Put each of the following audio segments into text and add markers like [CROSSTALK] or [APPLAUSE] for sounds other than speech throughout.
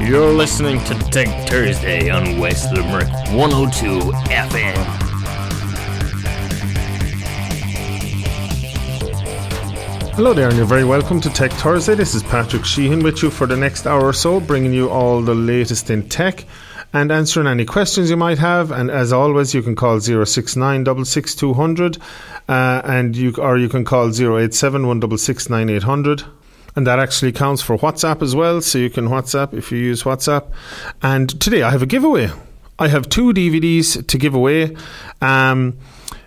You're listening to Tech Thursday on West Limerick 102 FM. Hello there, and you're very welcome to Tech Thursday. This is Patrick Sheehan with you for the next hour or so, bringing you all the latest in tech and answering any questions you might have. And as always, you can call 069 uh, and you or you can call 087 166 and that actually counts for WhatsApp as well. So you can WhatsApp if you use WhatsApp. And today I have a giveaway. I have two DVDs to give away. Um,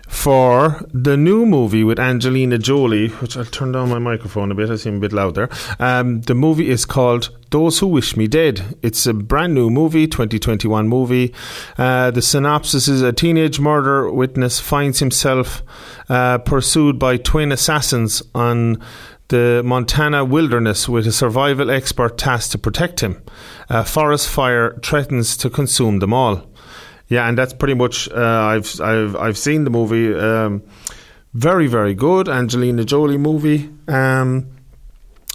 for the new movie with Angelina Jolie, which I'll turn down my microphone a bit, I seem a bit loud there. Um, the movie is called Those Who Wish Me Dead. It's a brand new movie, 2021 movie. Uh, the synopsis is a teenage murder witness finds himself uh, pursued by twin assassins on the Montana wilderness with a survival expert tasked to protect him. A forest fire threatens to consume them all. Yeah, and that's pretty much. Uh, I've I've I've seen the movie. Um, very very good Angelina Jolie movie. Um,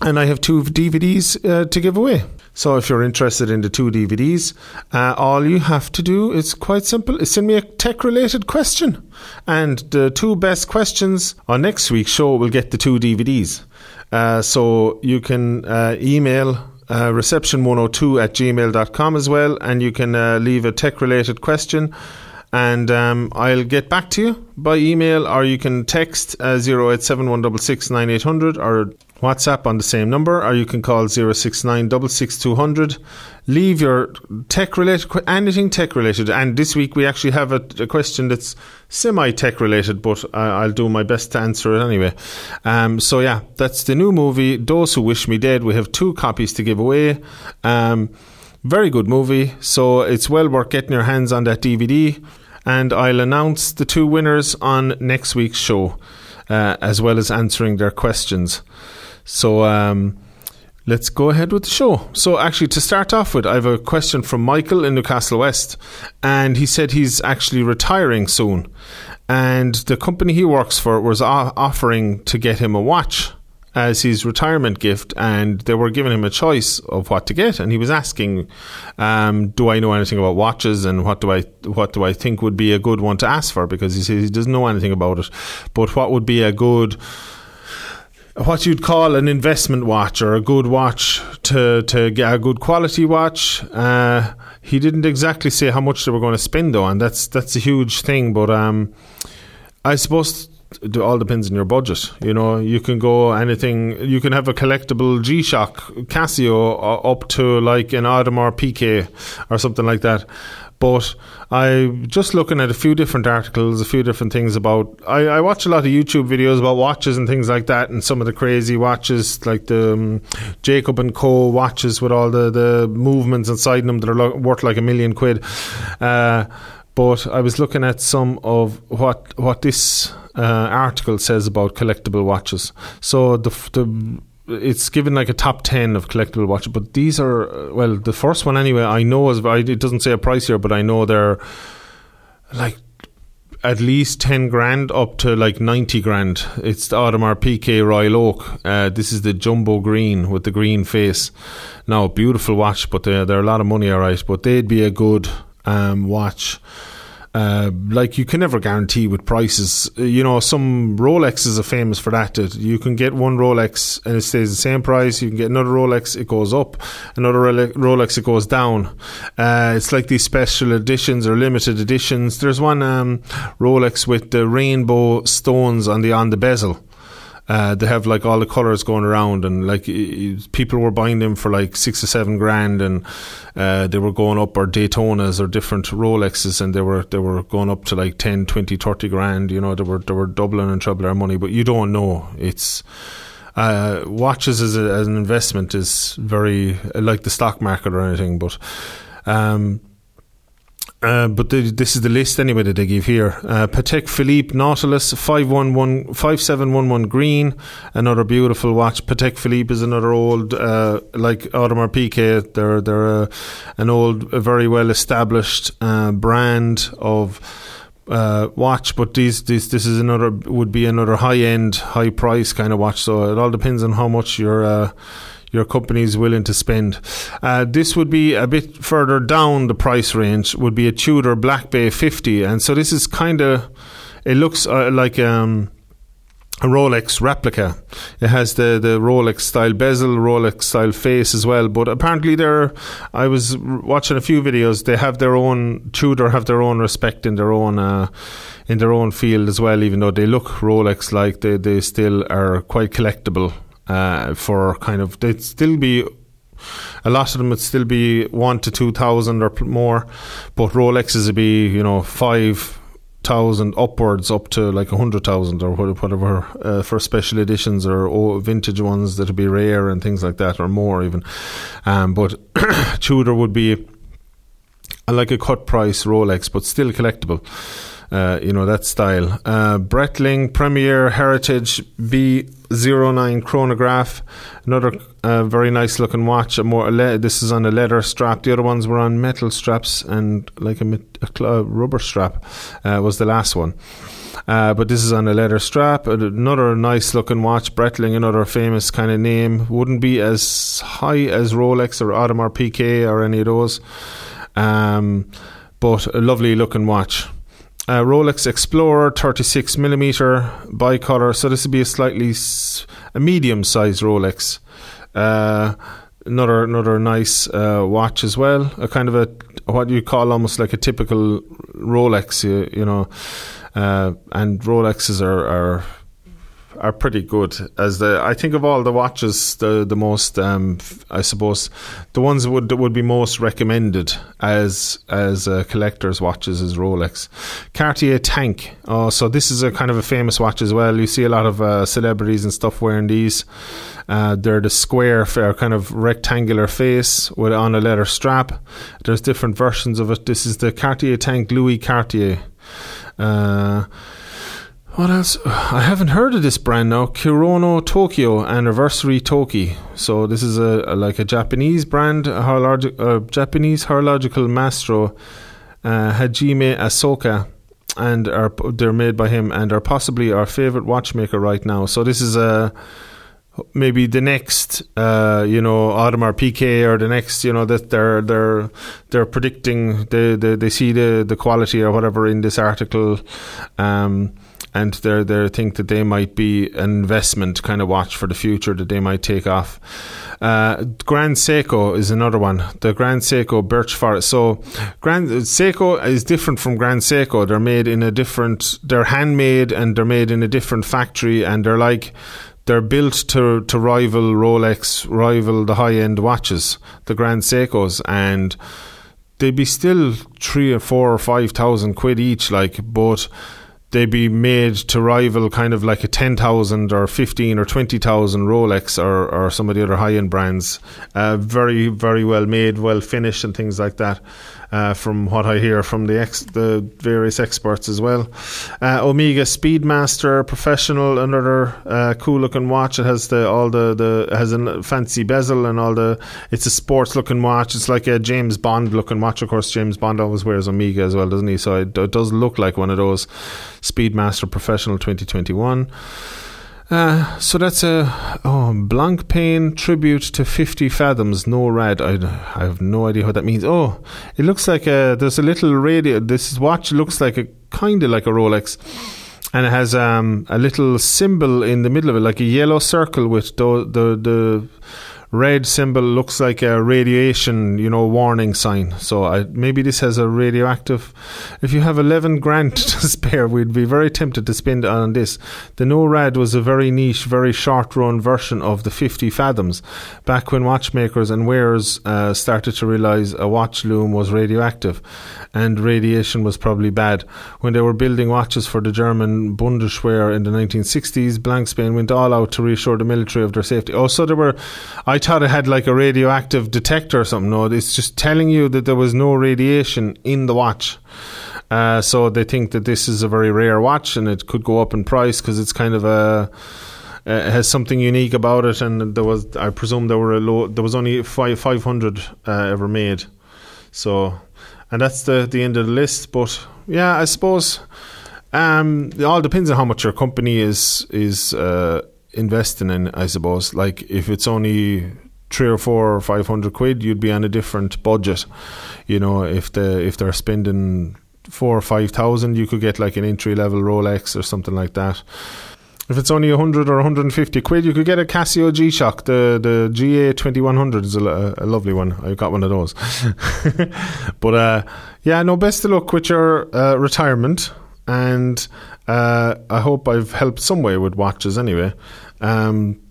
and I have two DVDs uh, to give away. So if you're interested in the two DVDs, uh, all you have to do is quite simple: is send me a tech-related question, and the two best questions on next week's show will get the two DVDs. Uh, so you can uh, email uh, reception102 at gmail.com as well, and you can uh, leave a tech related question. And um, I'll get back to you by email, or you can text uh, 087 or WhatsApp on the same number, or you can call 069 Leave your tech related, anything tech related. And this week we actually have a, a question that's semi tech related, but I, will do my best to answer it anyway. Um, so yeah, that's the new movie, Those Who Wish Me Dead. We have two copies to give away. Um, very good movie, so it's well worth getting your hands on that DVD. And I'll announce the two winners on next week's show, uh, as well as answering their questions. So um, let's go ahead with the show. So, actually, to start off with, I have a question from Michael in Newcastle West, and he said he's actually retiring soon, and the company he works for was offering to get him a watch as his retirement gift, and they were giving him a choice of what to get, and he was asking, um, "Do I know anything about watches, and what do I what do I think would be a good one to ask for?" Because he says he doesn't know anything about it, but what would be a good what you'd call an investment watch or a good watch to to get a good quality watch. Uh, he didn't exactly say how much they were going to spend though, and that's that's a huge thing. But um, I suppose it all depends on your budget. You know, you can go anything. You can have a collectible G Shock Casio uh, up to like an Audemars Piguet or something like that. But I just looking at a few different articles, a few different things about. I, I, watch a lot of YouTube videos about watches and things like that, and some of the crazy watches, like the um, Jacob and Co. watches with all the the movements inside them that are lo- worth like a million quid. Uh, but I was looking at some of what what this uh, article says about collectible watches. So the the it's given like a top 10 of collectible watches but these are uh, well the first one anyway i know is it doesn't say a price here but i know they're like at least 10 grand up to like 90 grand. It's the audemars piguet royal oak. Uh, this is the jumbo green with the green face. Now beautiful watch but they're, they're a lot of money alright but they'd be a good um, watch uh, like you can never guarantee with prices. Uh, you know, some Rolexes are famous for that. That you can get one Rolex and it stays the same price. You can get another Rolex, it goes up. Another Rolex, it goes down. Uh, it's like these special editions or limited editions. There's one um, Rolex with the rainbow stones on the on the bezel. Uh, they have like all the colors going around, and like people were buying them for like six or seven grand, and uh, they were going up or Daytonas or different Rolexes, and they were they were going up to like 10, 20, 30 grand. You know, they were they were doubling and trebling their money, but you don't know. It's uh, watches as, a, as an investment is very like the stock market or anything, but. Um, uh, but the, this is the list anyway that they give here. Uh, Patek Philippe Nautilus 511, 5711 green, another beautiful watch. Patek Philippe is another old, uh, like Audemars Piguet. They're they're an old, very well established uh, brand of uh, watch. But these this this is another would be another high end, high price kind of watch. So it all depends on how much you're your company is willing to spend. Uh, this would be a bit further down the price range. Would be a Tudor Black Bay 50, and so this is kind of. It looks uh, like um, a Rolex replica. It has the, the Rolex style bezel, Rolex style face as well. But apparently, they're. I was watching a few videos. They have their own Tudor have their own respect in their own uh, in their own field as well. Even though they look Rolex like, they they still are quite collectible. Uh, for kind of they'd still be a lot of them would still be one to two thousand or more, but Rolexes would be you know five thousand upwards up to like a hundred thousand or whatever uh, for special editions or vintage ones that would be rare and things like that or more even. Um, but [COUGHS] Tudor would be like a cut price Rolex, but still collectible. Uh, you know that style. Uh, Breitling Premier Heritage B09 chronograph, another uh, very nice looking watch. A more le- this is on a leather strap. The other ones were on metal straps and like a, a cl- rubber strap. Uh, was the last one. Uh, but this is on a leather strap. Another nice looking watch. Breitling, another famous kind of name. Wouldn't be as high as Rolex or Audemars Piguet or any of those. Um, but a lovely looking watch uh, Rolex Explorer 36 millimeter bicolor. So this would be a slightly a medium sized Rolex. Uh, another another nice uh, watch as well. A kind of a what you call almost like a typical Rolex. You, you know, uh, and Rolexes are, are are pretty good. As the I think of all the watches, the the most um, I suppose the ones that would that would be most recommended as as uh, collectors' watches is Rolex, Cartier Tank. Oh, so this is a kind of a famous watch as well. You see a lot of uh, celebrities and stuff wearing these. Uh, they're the square, fair kind of rectangular face with on a leather strap. There's different versions of it. This is the Cartier Tank Louis Cartier. Uh, what else? [SIGHS] I haven't heard of this brand now. Kurono Tokyo Anniversary Toki. So this is a, a like a Japanese brand, a horologi- uh, Japanese horological maestro, uh, Hajime Asaoka, and are they're made by him and are possibly our favorite watchmaker right now. So this is a maybe the next, uh, you know, Audemars Piguet or the next, you know, that they're they're they're predicting they they, they see the the quality or whatever in this article. Um, and they they think that they might be an investment kind of watch for the future that they might take off. Uh, Grand Seiko is another one. The Grand Seiko Birch Forest. So Grand Seiko is different from Grand Seiko. They're made in a different. They're handmade and they're made in a different factory, and they're like they're built to to rival Rolex, rival the high end watches, the Grand Seikos, and they'd be still three or four or five thousand quid each. Like, but they'd be made to rival kind of like a 10,000 or 15 or 20,000 Rolex or, or some of the other high end brands. Uh, very, very well made, well finished, and things like that uh, from what I hear from the ex- the various experts as well. Uh, Omega Speedmaster Professional, another uh, cool looking watch. It has the all the the has a fancy bezel and all the. It's a sports looking watch. It's like a James Bond looking watch. Of course, James Bond always wears Omega as well, doesn't he? So it, it does look like one of those Speedmaster Professional 2021. Uh, so that's a oh, Blancpain tribute to 50 Fathoms, no rad. I, I have no idea what that means. Oh, it looks like a, there's a little radio. This watch looks like a kind of like a Rolex. And it has um, a little symbol in the middle of it, like a yellow circle with the, the, the red symbol looks like a radiation, you know, warning sign. So I, maybe this has a radioactive. If you have 11 grand [LAUGHS] to spare, we'd be very tempted to spend on this. The NORAD was a very niche, very short run version of the 50 Fathoms, back when watchmakers and wearers uh, started to realize a watch lume was radioactive and radiation was probably bad. When they were building watches for the German Bundeswehr in the 1960s, Blancpain went all out to reassure the military of their safety. Oh, so there were, I thought it had like a radioactive detector or something. No, it's just telling you that there was no radiation in the watch. Uh, so they think that this is a very rare watch and it could go up in price because it's kind of a uh, has something unique about it. And there was, I presume, there were a low, there was only five five hundred uh, ever made. So and that's the the end of the list. But yeah, I suppose um, it all depends on how much your company is is uh, investing in. I suppose like if it's only three or four or five hundred quid, you'd be on a different budget. You know, if the if they're spending four or five thousand, you could get like an entry level Rolex or something like that. If it's only 100 or 150 quid, you could get a Casio G Shock. The the GA 2100 is a, a lovely one. I've got one of those. [LAUGHS] but uh, yeah, no, best of luck with your uh, retirement. And uh, I hope I've helped some way with watches anyway. Um,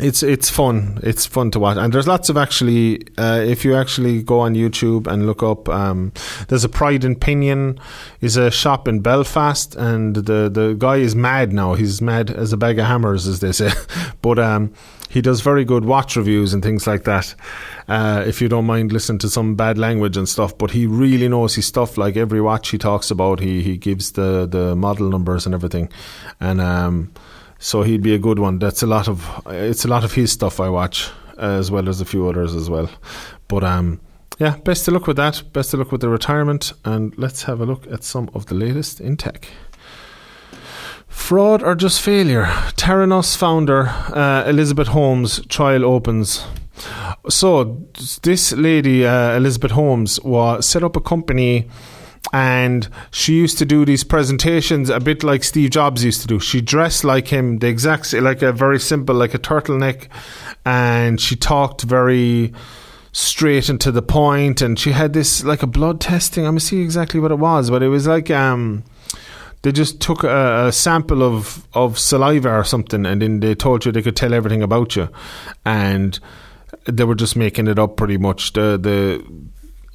it's it's fun. It's fun to watch, and there's lots of actually. Uh, if you actually go on YouTube and look up, um, there's a Pride and Pinion, is a shop in Belfast, and the the guy is mad now. He's mad as a bag of hammers, as they say. [LAUGHS] but um, he does very good watch reviews and things like that. Uh, if you don't mind listening to some bad language and stuff, but he really knows his stuff. Like every watch he talks about, he he gives the the model numbers and everything, and um so he'd be a good one. That's a lot of it's a lot of his stuff I watch as well as a few others as well. But um, yeah, best of luck with that. Best of luck with the retirement, and let's have a look at some of the latest in tech. Fraud or just failure? Theranos founder uh, Elizabeth Holmes trial opens. So this lady, uh, Elizabeth Holmes, was set up a company and she used to do these presentations a bit like Steve Jobs used to do. She dressed like him, the exact like a very simple, like a turtleneck, and she talked very straight and to the point. And she had this like a blood testing. I'm gonna see exactly what it was, but it was like um, they just took a, a, sample of of saliva or something, and then they told you they could tell everything about you, and they were just making it up pretty much. The the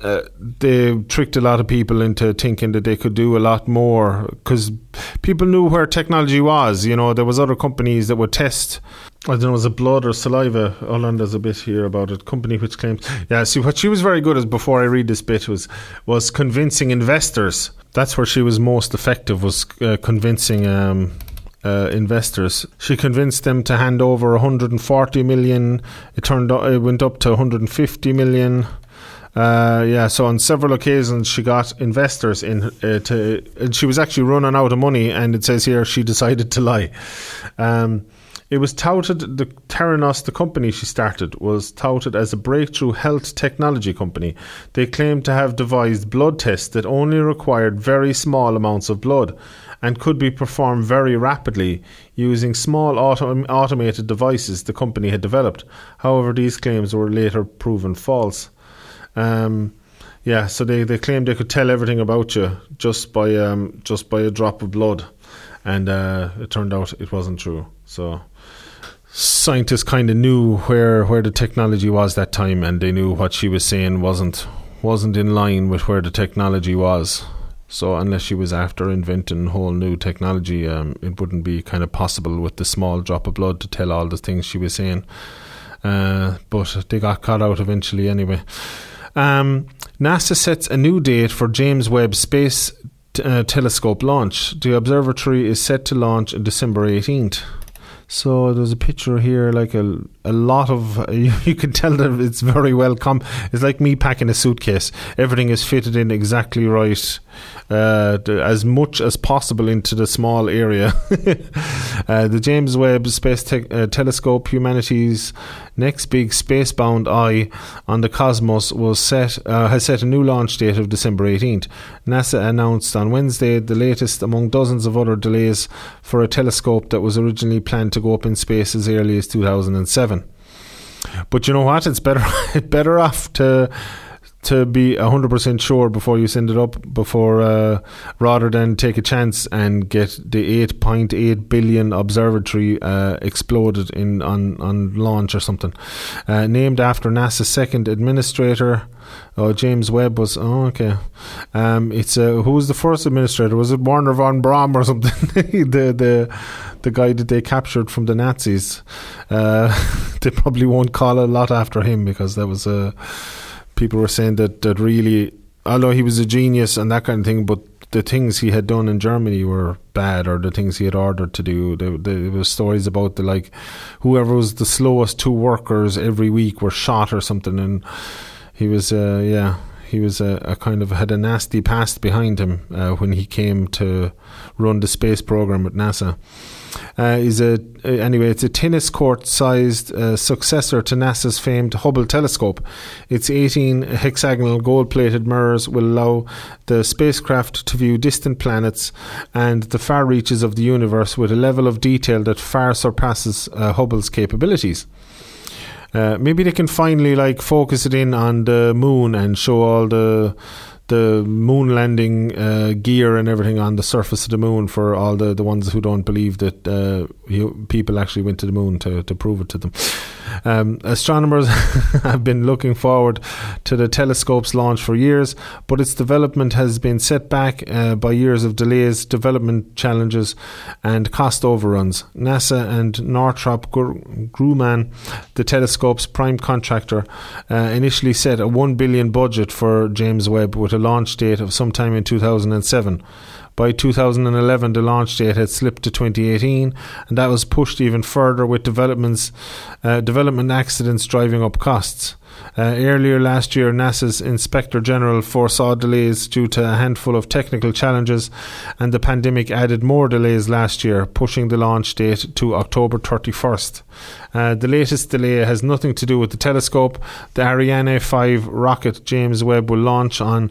uh, they tricked a lot of people into thinking that they could do a lot more because people knew where technology was. You know, there was other companies that would test. I don't know, was it blood or saliva? Hold on, there's a bit here about it. Company which claims, yeah. See, what she was very good at before I read this bit was was convincing investors. That's where she was most effective. Was uh, convincing. Um, uh, investors. She convinced them to hand over 140 million. It turned it went up to 150 million. Uh, yeah, so on several occasions she got investors in uh, to, and she was actually running out of money. And it says here she decided to lie. Um, it was touted the Theranos, the company she started, was touted as a breakthrough health technology company. They claimed to have devised blood tests that only required very small amounts of blood and could be performed very rapidly using small auto- automated devices the company had developed. However, these claims were later proven false. Um, yeah, so they, they claimed they could tell everything about you just by um, just by a drop of blood, and uh, it turned out it wasn't true. So scientists kind of knew where where the technology was that time, and they knew what she was saying wasn't wasn't in line with where the technology was. So unless she was after inventing whole new technology, um, it wouldn't be kind of possible with the small drop of blood to tell all the things she was saying. Uh, but they got caught out eventually anyway. Um, NASA sets a new date for James Webb Space uh, Telescope launch. The observatory is set to launch on December 18th. So there's a picture here, like a a lot of [LAUGHS] you, you can tell that it's very well come. It's like me packing a suitcase. Everything is fitted in exactly right, uh, as much as possible into the small area. [LAUGHS] uh, the James Webb Space Te- uh, Telescope, humanity's next big spacebound eye on the cosmos, was set uh, has set a new launch date of December 18th. NASA announced on Wednesday the latest among dozens of other delays for a telescope that was originally planned to go up in space as early as 2007. But you know what? It's better [LAUGHS] better off to to be 100% sure before you send it up before uh, rather than take a chance and get the 8.8 billion observatory uh, exploded in on, on launch or something uh, named after NASA's second administrator Oh, James Webb was. Oh, okay. Um, it's uh, who was the first administrator? Was it Wernher von Braun or something? [LAUGHS] the the the guy that they captured from the Nazis. Uh, [LAUGHS] they probably won't call a lot after him because that was a. People were saying that that really, although he was a genius and that kind of thing, but the things he had done in Germany were bad, or the things he had ordered to do. There, there stories about the like, whoever was the slowest two workers every week were shot or something, and he was, uh, yeah, he was a, a, kind of had a nasty past behind him uh, when he came to run the space program at NASA. Uh, is a uh, anyway. It's a tennis court-sized uh, successor to NASA's famed Hubble telescope. Its 18 hexagonal gold-plated mirrors will allow the spacecraft to view distant planets and the far reaches of the universe with a level of detail that far surpasses uh, Hubble's capabilities. Uh, maybe they can finally like focus it in on the moon and show all the the moon landing uh, gear and everything on the surface of the moon for all the, the ones who don't believe that uh, people actually went to the moon to, to prove it to them. Um, astronomers [LAUGHS] have been looking forward to the telescope's launch for years, but its development has been set back uh, by years of delays, development challenges, and cost overruns. NASA and Northrop Grumman, the telescope's prime contractor, uh, initially set a 1 billion budget for James Webb with a launch date of sometime in 2007. By 2011, the launch date had slipped to 2018, and that was pushed even further with developments, uh, development accidents driving up costs. Uh, earlier last year, NASA's Inspector General foresaw delays due to a handful of technical challenges, and the pandemic added more delays last year, pushing the launch date to October 31st. Uh, the latest delay has nothing to do with the telescope. The Ariane 5 rocket James Webb will launch on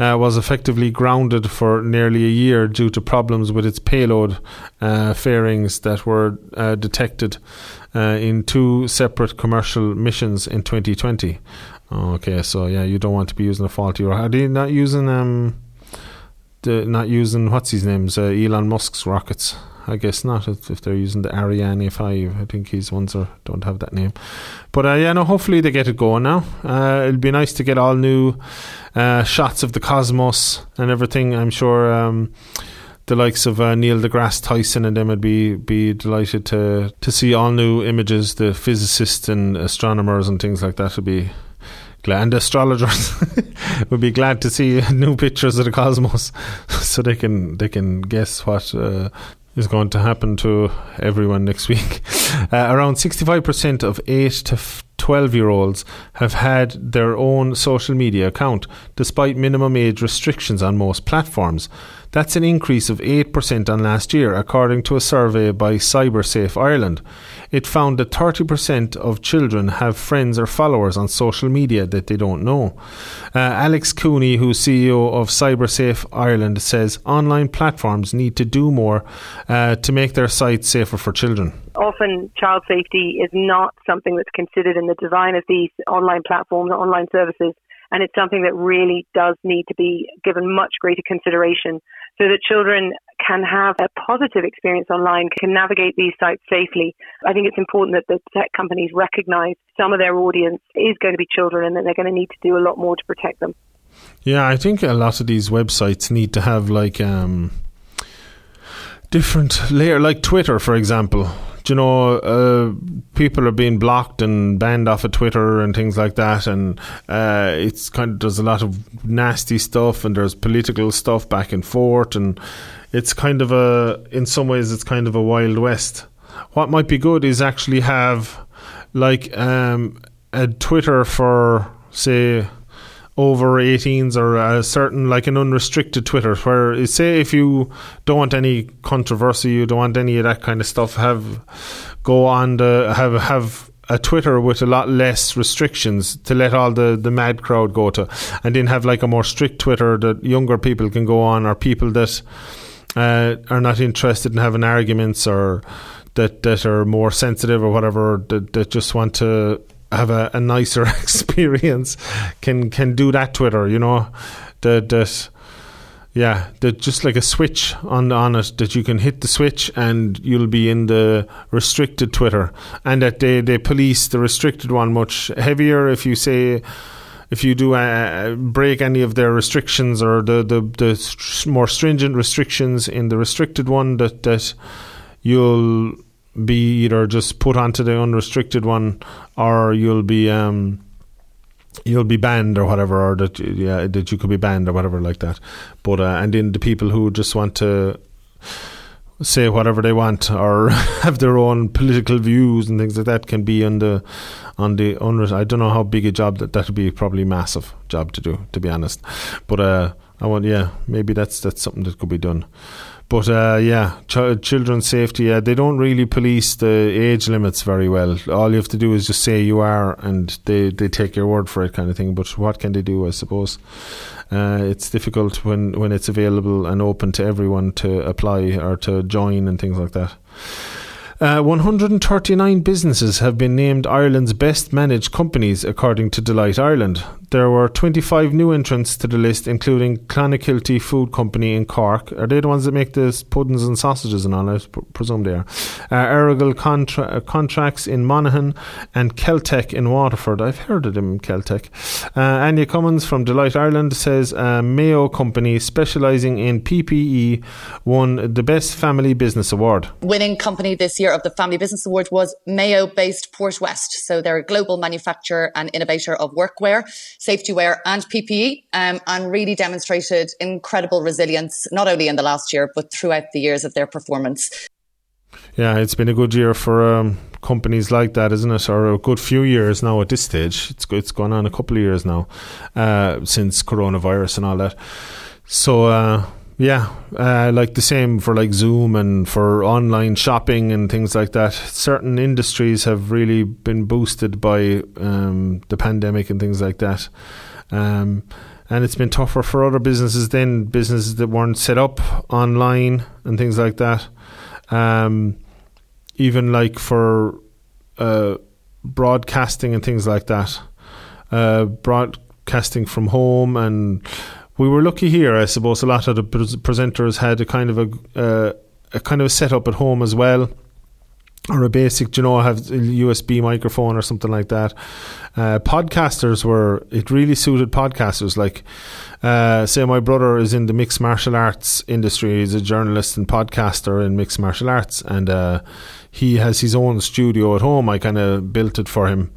uh, was effectively grounded for nearly a year due to problems with its payload uh, fairings that were uh, detected uh, in two separate commercial missions in 2020. Okay, so yeah, you don't want to be using a faulty or are they not using um, the, not using what's his name's uh, Elon Musk's rockets? I guess not if, if they're using the Ariane 5. I think his ones are, don't have that name. But uh, yeah, no, hopefully they get it going now. Uh, it'll be nice to get all new uh, shots of the cosmos and everything. I'm sure um, the likes of uh, Neil deGrasse Tyson and them would be be delighted to to see all new images. The physicists and astronomers and things like that would be glad. And astrologers [LAUGHS] would be glad to see [LAUGHS] new pictures of the cosmos, [LAUGHS] so they can they can guess what uh, is going to happen to everyone next week. Uh, around 65% of 8 to 12 year olds have had their own social media account, despite minimum age restrictions on most platforms. That's an increase of 8% on last year, according to a survey by CyberSafe Ireland. It found that 30% of children have friends or followers on social media that they don't know. Uh, Alex Cooney, who's CEO of CyberSafe Ireland, says online platforms need to do more uh, to make their sites safer for children. Often, child safety is not something that's considered in the design of these online platforms, or online services and it's something that really does need to be given much greater consideration so that children can have a positive experience online, can navigate these sites safely. I think it's important that the tech companies recognize some of their audience is going to be children and that they're going to need to do a lot more to protect them. Yeah, I think a lot of these websites need to have like um, different layer, like Twitter, for example Do you know, uh, people are being blocked and banned off of Twitter and things like that, and uh, it's kind of there's a lot of nasty stuff and there's political stuff back and forth, and it's kind of a in some ways it's kind of a wild west. What might be good is actually have like um, a Twitter for say over 18s or a certain like an unrestricted Twitter where say if you don't want any controversy, you don't want any of that kind of stuff, have go on the have have a Twitter with a lot less restrictions to let all the, the mad crowd go to, and then have like a more strict Twitter that younger people can go on, or people that uh, are not interested in having arguments, or that that are more sensitive or whatever, that, that just want to have a, a nicer [LAUGHS] experience can can do that Twitter, you know, that that yeah, that just like a switch on on it that you can hit the switch and you'll be in the restricted Twitter, and that they they police the restricted one much heavier if you say. If you do uh, break any of their restrictions or the, the, the more stringent restrictions in the restricted one, that, that you'll be either just put onto the unrestricted one or you'll be um, you'll be banned or whatever or that yeah that you could be banned or whatever like that but uh, and then the people who just want to say whatever they want or [LAUGHS] have their own political views and things like that can be on the on the unres- I don't know how big a job that that would be probably massive job to do to be honest but uh I want, yeah, maybe that's that's something that could be done. But uh, yeah, ch- children's safety, yeah, they don't really police the age limits very well. All you have to do is just say you are, and they, they take your word for it, kind of thing. But what can they do, I suppose? Uh, it's difficult when, when it's available and open to everyone to apply or to join and things like that. Uh, 139 businesses have been named Ireland's best managed companies, according to Deloitte Ireland. There were 25 new entrants to the list, including Clonakilty Food Company in Cork. Are they the ones that make the puddings and sausages and all? I presume they are. Uh, contra- uh, Contracts in Monaghan and Keltec in Waterford. I've heard of them, Keltec. Uh, Anya Cummins from Deloitte Ireland says uh, Mayo Company, specialising in PPE, won the Best Family Business Award. Winning company this year of the Family Business Award was Mayo based Portwest. So they're a global manufacturer and innovator of workwear safety wear and PPE, um, and really demonstrated incredible resilience, not only in the last year, but throughout the years of their performance. Yeah, it's been a good year for um, companies like that, isn't it? Or a good few years now at this stage. It's it's gone on a couple of years now uh, since coronavirus and all that. So uh, yeah, uh, like the same for like Zoom and for online shopping and things like that. Certain industries have really been boosted by um, the pandemic and things like that. Um, and it's been tougher for other businesses than businesses that weren't set up online and things like that. Um, even like for uh, broadcasting and things like that. Uh, broadcasting from home and we were lucky here, I suppose. A lot of the presenters had a kind of a uh, a kind of a setup at home as well, or a basic, you know, have a USB microphone or something like that. Uh, podcasters were it really suited podcasters. Like, uh, say, my brother is in the mixed martial arts industry. He's a journalist and podcaster in mixed martial arts, and uh, he has his own studio at home. I kind of built it for him,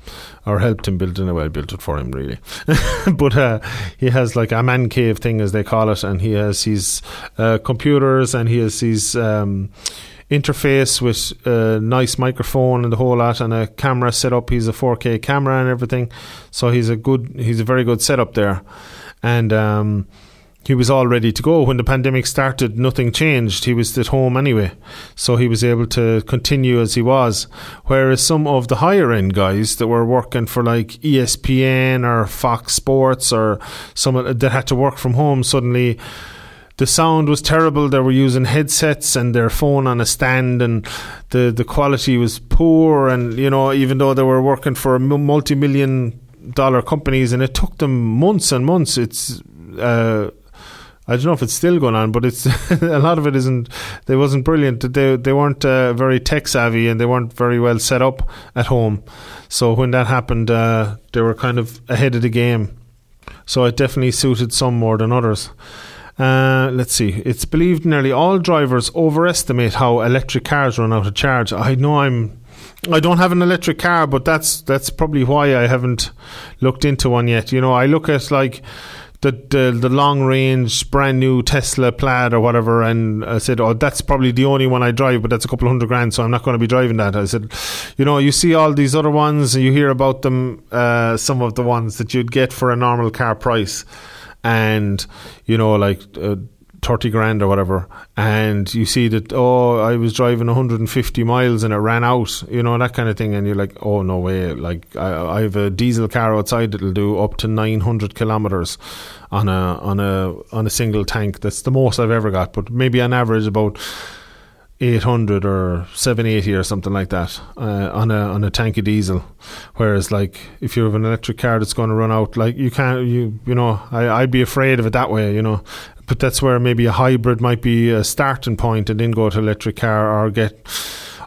or helped him build it. Well, built it for him really. [LAUGHS] but uh, he has like a man cave thing, as they call it, and he has his uh, computers and he has his. Um, interface with a nice microphone and the whole lot and a camera set up he's a 4k camera and everything so he's a good he's a very good setup there and um, he was all ready to go. When the pandemic started, nothing changed. He was at home anyway. So he was able to continue as he was. Whereas some of the higher end guys that were working for like ESPN or Fox Sports or some that had to work from home suddenly the sound was terrible. They were using headsets and their phone on a stand, and the the quality was poor. And you know, even though they were working for multi million dollar companies, and it took them months and months. It's uh, I don't know if it's still going on, but it's [LAUGHS] a lot of it isn't. They wasn't brilliant. They they weren't uh, very tech savvy and they weren't very well set up at home. So when that happened, uh, they were kind of ahead of the game. So it definitely suited some more than others. Uh, let's see. It's believed nearly all drivers overestimate how electric cars run out of charge. I know I'm. I don't have an electric car, but that's that's probably why I haven't looked into one yet. You know, I look at like the, the the long range brand new Tesla Plaid or whatever, and I said, oh, that's probably the only one I drive, but that's a couple hundred grand, so I'm not going to be driving that. I said, you know, you see all these other ones, you hear about them, uh, some of the ones that you'd get for a normal car price, and you know, like. Uh, 30 grand or whatever and you see that oh I was driving 150 miles and it ran out you know that kind of thing and you're like oh no way like I, I have a diesel car outside that'll do up to 900 kilometers on a on a on a single tank that's the most I've ever got but maybe on average about 800 or 780 or something like that uh, on a on a tank of diesel. Whereas like if you have an electric car that's going to run out like you can't you you know I, I'd be afraid of it that way you know. But that's where maybe a hybrid might be a starting point and then go to electric car or get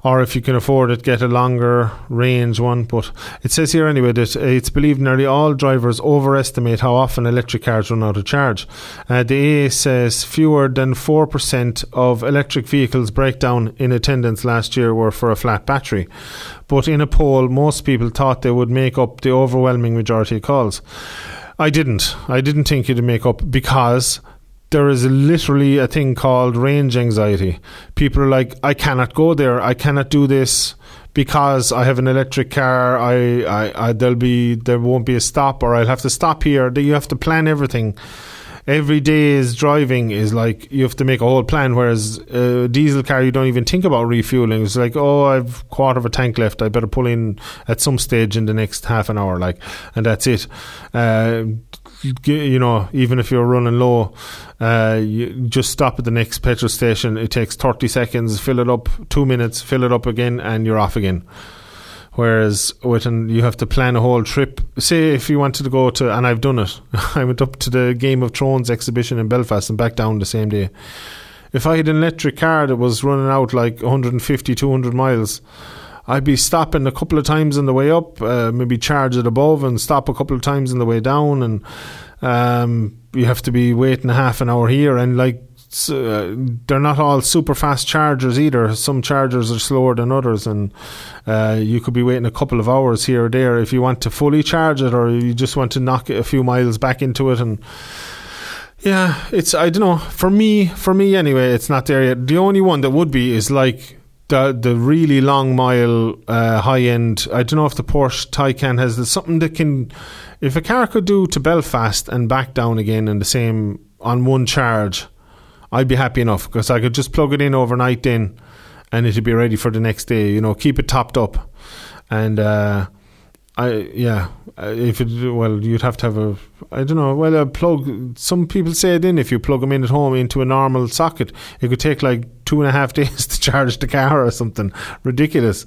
or if you can afford it, get a longer range one. But it says here anyway that it's believed nearly all drivers overestimate how often electric cars run out of charge. Uh, the AA says fewer than 4% of electric vehicles breakdown in attendance last year were for a flat battery. But in a poll, most people thought they would make up the overwhelming majority of calls. I didn't. I didn't think it'd make up because there is literally a thing called range anxiety. People are like, I cannot go there. I cannot do this because I have an electric car. I, I, I there'll be there won't be a stop, or I'll have to stop here. You have to plan everything. every day's driving is like you have to make a whole plan. Whereas a diesel car, you don't even think about refueling. It's like, oh, I've quarter of a tank left. I better pull in at some stage in the next half an hour, like, and that's it. Uh, you know, even if you're running low, uh, you just stop at the next petrol station. It takes 30 seconds, fill it up, two minutes, fill it up again, and you're off again. Whereas with an, you have to plan a whole trip. Say if you wanted to go to, and I've done it. [LAUGHS] I went up to the Game of Thrones exhibition in Belfast and back down the same day. If I had an electric car that was running out like 150, 200 miles, I'd be stopping a couple of times on the way up, uh, maybe charge it above and stop a couple of times on the way down, and um, you have to be waiting a half an hour here. And like uh, they're not all super fast chargers either. Some chargers are slower than others, and uh, you could be waiting a couple of hours here or there if you want to fully charge it, or you just want to knock a few miles back into it. And yeah, it's I don't know. For me, for me anyway, it's not there yet. The only one that would be is like the the really long mile uh, high end. I don't know if the Porsche Taycan has something that can. If a car could do to Belfast and back down again in the same on one charge I'd be happy enough because I could just plug it in overnight then and it'd be ready for the next day. You know, keep it topped up. And uh, I yeah, uh, if it well, you'd have to have a I don't know. Well, a plug. Some people say then if you plug them in at home into a normal socket, it could take like two and a half [LAUGHS] days to charge the car or something ridiculous,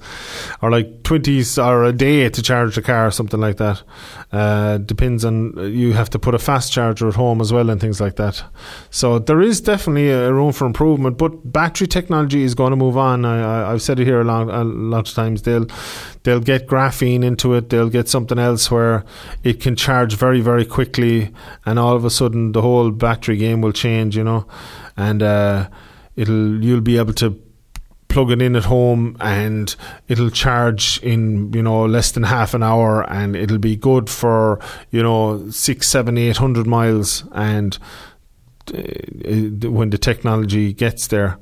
or like twenties or a day to charge the car or something like that. Uh, depends on you have to put a fast charger at home as well and things like that. So there is definitely a room for improvement, but battery technology is going to move on. I, have said it here a lot, a lot of times. They'll they'll get graphene into it. They'll get something else where it can charge very very quickly, and all of a sudden the whole battery game will change. You know, and. Uh, it'll you'll be able to plug it in at home and it'll charge in you know less than half an hour and it'll be good for you know six seven eight hundred miles. And when the technology gets there.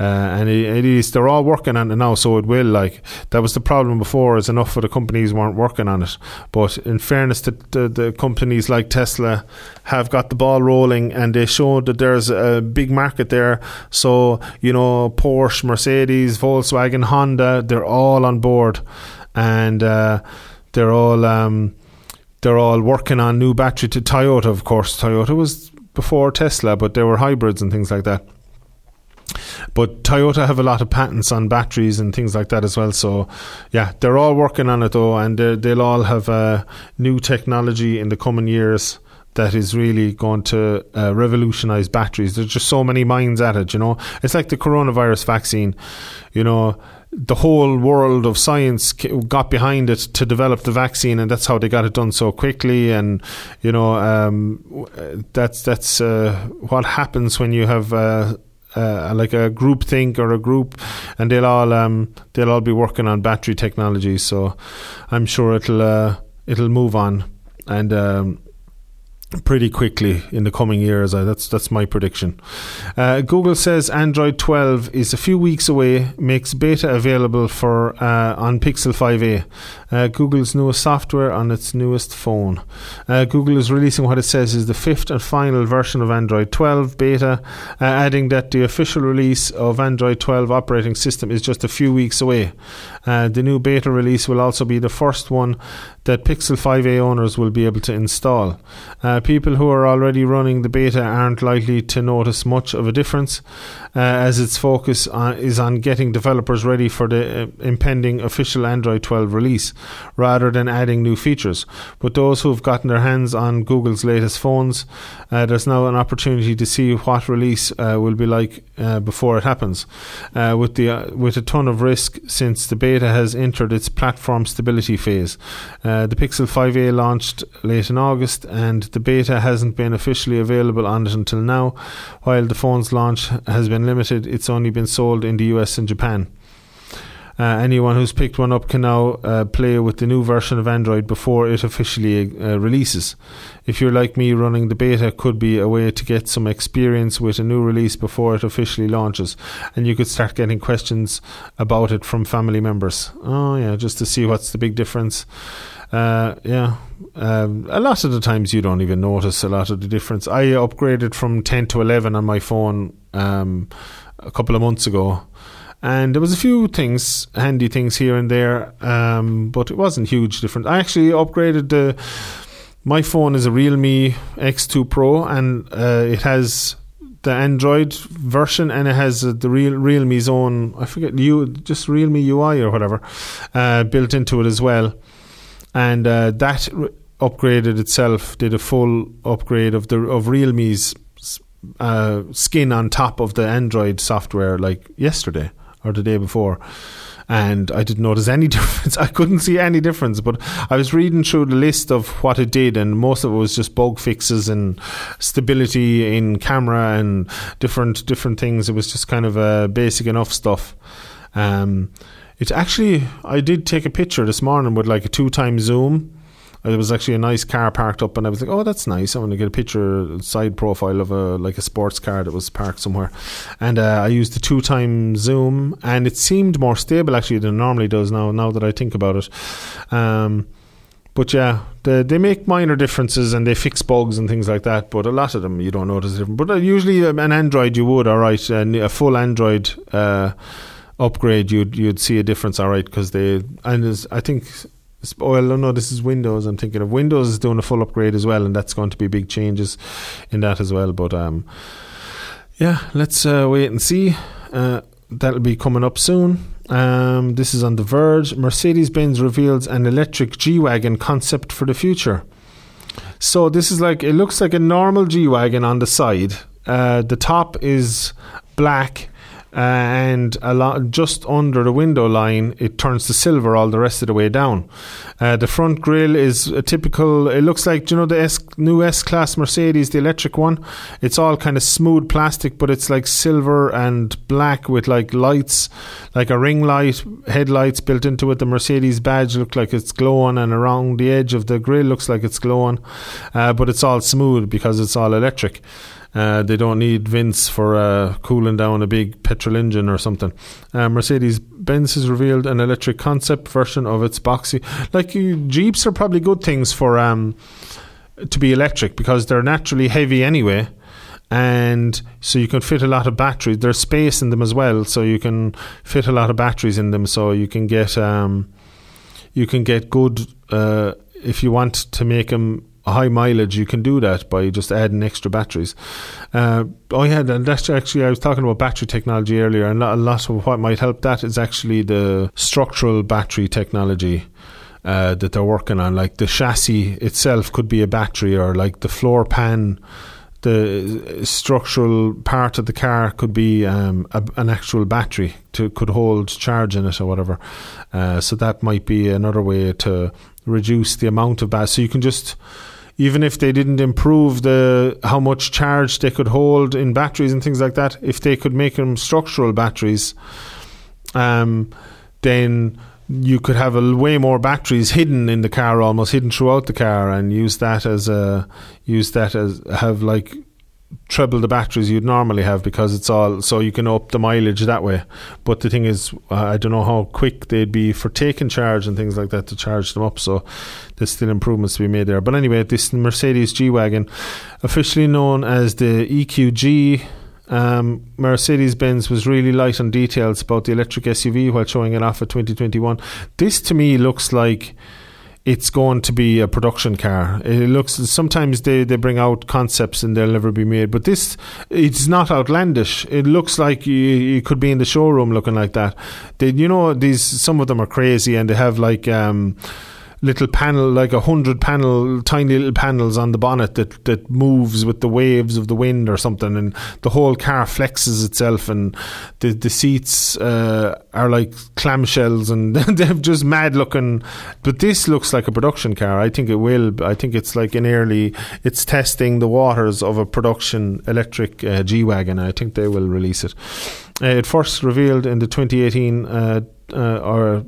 Uh, and it, it is, they're all working on it now, so it will. Like that was the problem before, is enough of the companies weren't working on it. But in fairness, to, the, the companies like Tesla have got the ball rolling, and they showed that there's a big market there. So you know, Porsche, Mercedes, Volkswagen, Honda, they're all on board, and uh, they're all. Um, they're all working on new battery to Toyota, of course. Toyota was before Tesla, but they were hybrids and things like that. But Toyota have a lot of patents on batteries and things like that as well. So, yeah, they're all working on it though, and they'll all have uh, new technology in the coming years that is really going to uh, revolutionize batteries. There's just so many minds at it, you know. It's like the coronavirus vaccine, you know the whole world of science got behind it to develop the vaccine, and that's how they got it done so quickly. And you know, um, that's that's uh, what happens when you have. Uh, uh, like a group think or a group, and they'll all um, they'll all be working on battery technology. So I'm sure it'll uh, it'll move on, and um, pretty quickly in the coming years. Uh, that's that's my prediction. Uh, Google says Android 12 is a few weeks away. Makes beta available for uh, on Pixel 5a, uh, Google's newest software on its newest phone. Uh, Google is releasing what it says is the fifth and final version of Android 12 beta, uh, adding that the official release of Android 12 operating system is just a few weeks away. the new beta release will also be the first one that Pixel 5a owners will be able to install. Uh, people who are already running the beta aren't likely to notice much of a difference, uh, as its focus on, is on getting developers ready for the uh, impending official Android 12 release, rather than adding new features. But those who've gotten their hands on Google's latest phones, uh, there's now an opportunity to see what release uh, will be like uh, before it happens. with the with a ton of risk, since the beta has entered its platform stability phase. Uh, the Pixel 5a launched late in August, and the beta hasn't been officially available on it until now. While the phone's launch has been limited, it's only been sold in the US and Japan. Uh, anyone who's picked one up can now uh, play with the new version of Android before it officially uh, releases. If you're like me, running the beta could be a way to get some experience with a new release before it officially launches, and you could start getting questions about it from family members. Oh, yeah, just to see what's the big difference. Uh, yeah, um, a lot of the times you don't even notice a lot of the difference. I upgraded from 10 to 11 on my phone um, a couple of months ago. And there was a few things, handy things here and there, um, but it wasn't huge difference. I actually upgraded the. My phone is a Realme X2 Pro, and uh, it has the Android version, and it has uh, the real Realme's own. I forget you just Realme UI or whatever uh, built into it as well, and uh, that upgraded itself. Did a full upgrade of the of Realme's uh, skin on top of the Android software like yesterday or the day before. And I didn't notice any [LAUGHS] difference. I couldn't see any difference, but I was reading through the list of what it did, and most of it was just bug fixes and stability in camera and different different things. It was just kind of uh, basic enough stuff. Um, it actually, I did take a picture this morning with like a two time zoom there was actually a nice car parked up, and I was like, "Oh, that's nice." I want to get a picture, side profile of a like a sports car that was parked somewhere, and uh, I used the two time zoom, and it seemed more stable actually than it normally does now. Now that I think about it, um, but yeah, they, they make minor differences and they fix bugs and things like that. But a lot of them you don't notice. But uh, usually um, an Android you would, all right, a full Android. Uh, upgrade you'd you'd see a difference all right because they and I think well, no, this is Windows. I'm thinking of Windows is doing a full upgrade as well, and that's going to be big changes in that as well. But um, yeah, let's uh, wait and see. Uh, that'll be coming up soon. Um, this is on The Verge. Mercedes Benz reveals an electric G Wagon concept for the future. So, this is like, it looks like a normal G Wagon on the side. Uh, the top is black and a lot just under the window line it turns to silver all the rest of the way down. Uh, the front grille is a typical. It looks like you know the S, new S class Mercedes, the electric one. It's all kind of smooth plastic, but it's like silver and black with like lights, like a ring light, headlights built into it. The Mercedes badge look like it's glowing, and around the edge of the grille looks like it's glowing, uh, but it's all smooth because it's all electric. Uh, they don't need vents for uh, cooling down a big petrol engine or something. Uh, Mercedes Benz has revealed an electric concept version of its boxy. Like Jeeps are probably good things for um, to be electric because they're naturally heavy anyway. And so you can fit a lot of batteries. There's space in them as well, so you can fit a lot of batteries in them. So you can get um, you can get good uh, if you want to make them high mileage, you can do that by just adding extra batteries. Uh, I had, and that's actually, I was talking about battery technology earlier, and a lot of what might help that is actually the structural battery technology. Uh, that they're working on, like the chassis itself could be a battery, or like the floor pan, the structural part of the car could be um, a, an actual battery to could hold charge in it or whatever. Uh, so that might be another way to reduce the amount of battery. So you can just even if they didn't improve the how much charge they could hold in batteries and things like that, if they could make them structural batteries, um, then you could have a, way more batteries hidden in the car, almost hidden throughout the car, and use that as a use that as have like treble the batteries you'd normally have because it's all so you can up the mileage that way. But the thing is, I don't know how quick they'd be for taking charge and things like that to charge them up. So there's still improvements to be made there. But anyway, this Mercedes G Wagon, officially known as the EQG. Um, Mercedes Benz was really light on details about the electric SUV while showing it off at 2021. This to me looks like it's going to be a production car. It looks sometimes they, they bring out concepts and they'll never be made, but this it's not outlandish. It looks like you, you could be in the showroom looking like that. They, you know, these some of them are crazy and they have like. Um, little panel, like a hundred panel, tiny little panels on the bonnet that, that moves with the waves of the wind or something, and the whole car flexes itself, and the the seats uh, are like clamshells, and [LAUGHS] they're just mad looking. But this looks like a production car. I think it will. I think it's like an early. It's testing the waters of a production electric uh, G wagon. I think they will release it. Uh, it first revealed in the 2018 uh, uh, or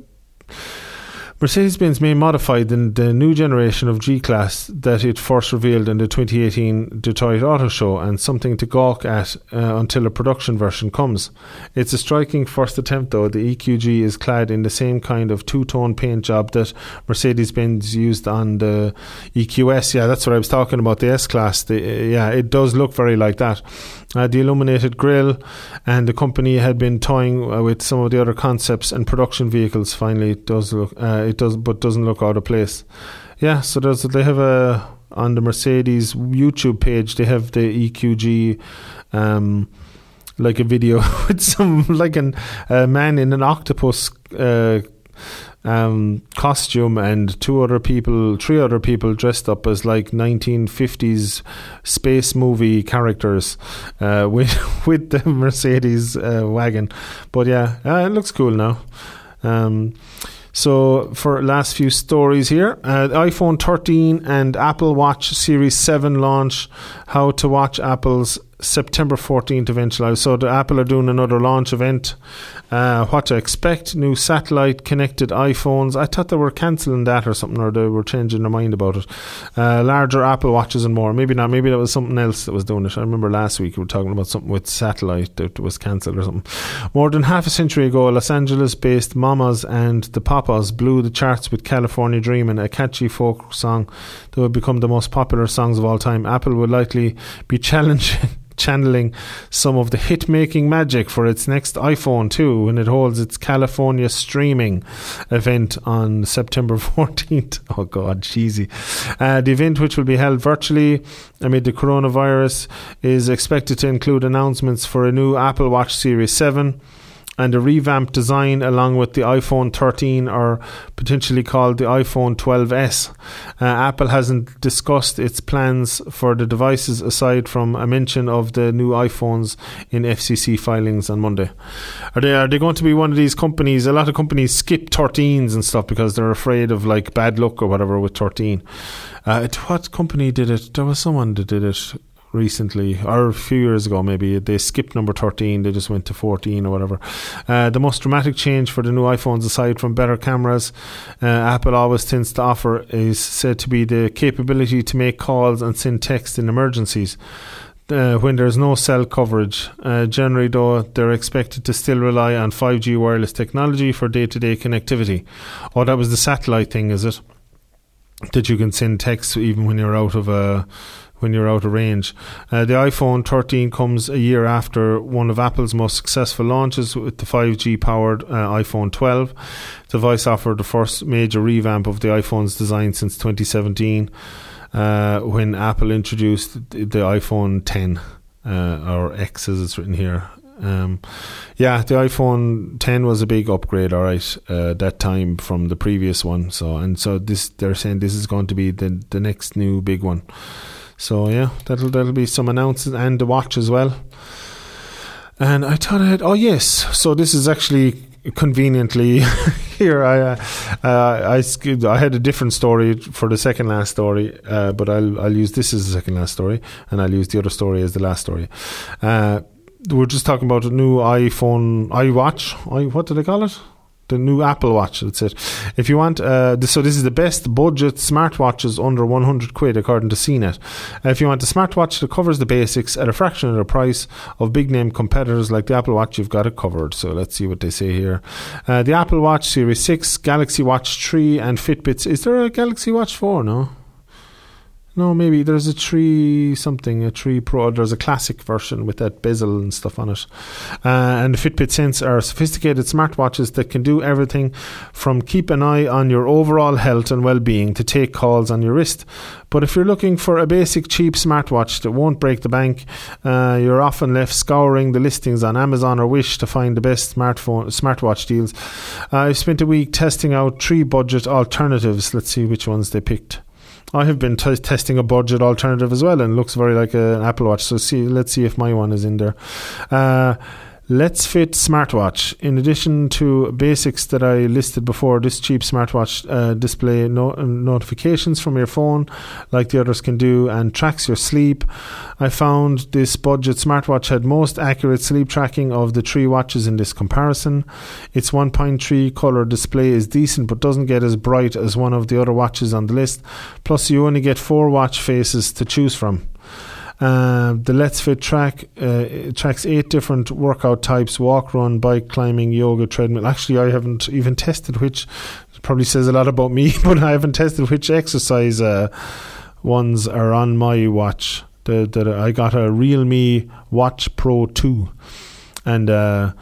Mercedes Benz may modify the, the new generation of G Class that it first revealed in the 2018 Detroit Auto Show and something to gawk at uh, until a production version comes. It's a striking first attempt, though. The EQG is clad in the same kind of two tone paint job that Mercedes Benz used on the EQS. Yeah, that's what I was talking about, the S Class. The, yeah, it does look very like that. Uh, the illuminated grille, and the company had been toying uh, with some of the other concepts and production vehicles. Finally, does look. It does, but doesn't look out of place. Yeah, so there's they have a on the Mercedes YouTube page. They have the EQG. Um, like a video [LAUGHS] with some like an a man in an octopus uh, um, costume and two other people, three other people dressed up as like 1950s space movie characters uh, [LAUGHS] with with the Mercedes uh, wagon. But yeah, uh, it looks cool now. Um, so, for last few stories here, uh, iPhone 13 and Apple Watch Series 7 launch. How to watch Apple's September 14th eventually. So the Apple are doing another launch event. Uh, what to expect? New satellite connected iPhones. I thought they were cancelling that or something, or they were changing their mind about it. Uh, larger Apple watches and more. Maybe not. Maybe that was something else that was doing it. I remember last week we were talking about something with satellite that was cancelled or something. More than half a century ago, Los Angeles-based Mamas and the Papas blew the charts with California Dreamin', a catchy folk song that would become the most popular songs of all time. Apple would likely be [LAUGHS] challenging channeling some of the hit making magic for its next iPhone too when it holds its California streaming event on [LAUGHS] September 14th. [LAUGHS] Oh god, cheesy. Uh, the event, which will be held virtually amid the coronavirus, is expected to include announcements for a new Apple Watch Series 7 and a revamped design along with the iPhone 13 or potentially called the iPhone 12s. Uh, Apple hasn't discussed its plans for the devices aside from a mention of the new iPhones in FCC filings on Monday. Are they are they going to be one of these companies? A lot of companies skip 13s and stuff because they're afraid of like bad luck or whatever with 13. Uh, what company did it? There was someone that did it recently, or a few years ago maybe, they skipped number 13, they just went to 14 or whatever. Uh, the most dramatic change for the new iPhones, aside from better cameras, uh, Apple always tends to offer, is said to be the capability to make calls and send text in emergencies. Uh, when there's no cell coverage. Uh, generally, though, they're expected to still rely on 5G wireless technology for day to day connectivity. Oh, that was the satellite thing, is it? That you can send text even when you're out of a when you're out of range. Uh, the iPhone 13 comes a year after one of Apple's most successful launches with the 5G powered uh, iPhone 12. The device offered the first major revamp of the iPhone's design since 2017 uh, when Apple introduced the iPhone 10 uh, or X as it's written here. Um, yeah, the iPhone 10 was a big upgrade, all right, uh, that time from the previous one. So and so this they're saying this is going to be the the next new big one. So yeah, that'll that'll be some announcements and the watch as well. And I thought I had oh yes, so this is actually conveniently [LAUGHS] here. I uh, uh, I I had a different story for the second last story, uh, but I'll I'll use this as the second last story, and I'll use the other story as the last story. Uh, we're just talking about a new iPhone, iWatch. I what do they call it? The new Apple Watch. That's it. If you want, uh, so this is the best budget smartwatches under 100 quid according to CNET. If you want a smartwatch that covers the basics at a fraction of the price of big name competitors like the Apple Watch, you've got it covered. So let's see what they say here. Uh, the Apple Watch Series 6, Galaxy Watch 3, and Fitbits. Is there a Galaxy Watch 4? No. No, maybe there's a tree something, a tree pro. There's a classic version with that bezel and stuff on it. Uh, and the Fitbit Sense are sophisticated smartwatches that can do everything from keep an eye on your overall health and well being to take calls on your wrist. But if you're looking for a basic cheap smartwatch that won't break the bank, uh, you're often left scouring the listings on Amazon or Wish to find the best smartphone smartwatch deals. Uh, I've spent a week testing out three budget alternatives. Let's see which ones they picked. I have been t- testing a budget alternative as well, and looks very like a, an Apple Watch. So see, let's see if my one is in there. Uh, Letsfit smartwatch. In addition to basics that I listed before, this cheap smartwatch uh, display no- notifications from your phone, like the others can do, and tracks your sleep. I found this budget smartwatch had most accurate sleep tracking of the three watches in this comparison. Its 1.3 color display is decent, but doesn't get as bright as one of the other watches on the list. Plus, you only get four watch faces to choose from. Uh, the Letsfit track uh, tracks eight different workout types: walk, run, bike, climbing, yoga, treadmill. Actually, I haven't even tested which. Probably says a lot about me, [LAUGHS] but I haven't tested which exercise uh, ones are on my watch. The, the I got a Realme Watch Pro two, and uh,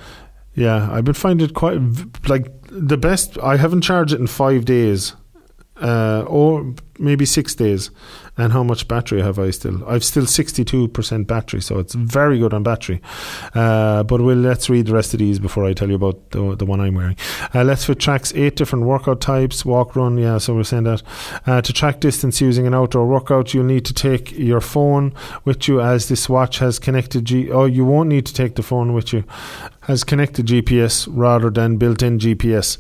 yeah, I've been finding it quite like the best. I haven't charged it in five days, uh, or maybe six days. And how much battery have I still? I've still 62% battery, so it's very good on battery. Uh, but we'll, let's read the rest of these before I tell you about the, the one I'm wearing. Uh, Letsfit tracks eight different workout types walk, run, yeah, so we're saying that. Uh, to track distance using an outdoor workout, you'll need to take your phone with you as this watch has connected G. Oh, you won't need to take the phone with you, has connected GPS rather than built in GPS.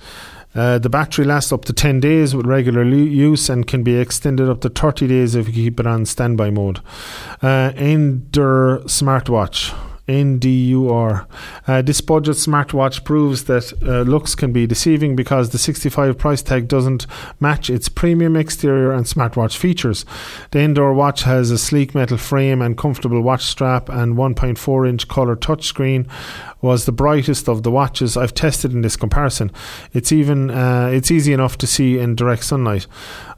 Uh, the battery lasts up to 10 days with regular use and can be extended up to 30 days if you keep it on standby mode. Uh, Endur smartwatch. NDUR. Uh, this budget smartwatch proves that uh, looks can be deceiving because the 65 price tag doesn't match its premium exterior and smartwatch features. The Endur watch has a sleek metal frame and comfortable watch strap and 1.4 inch color touchscreen was the brightest of the watches I've tested in this comparison. It's even uh, it's easy enough to see in direct sunlight.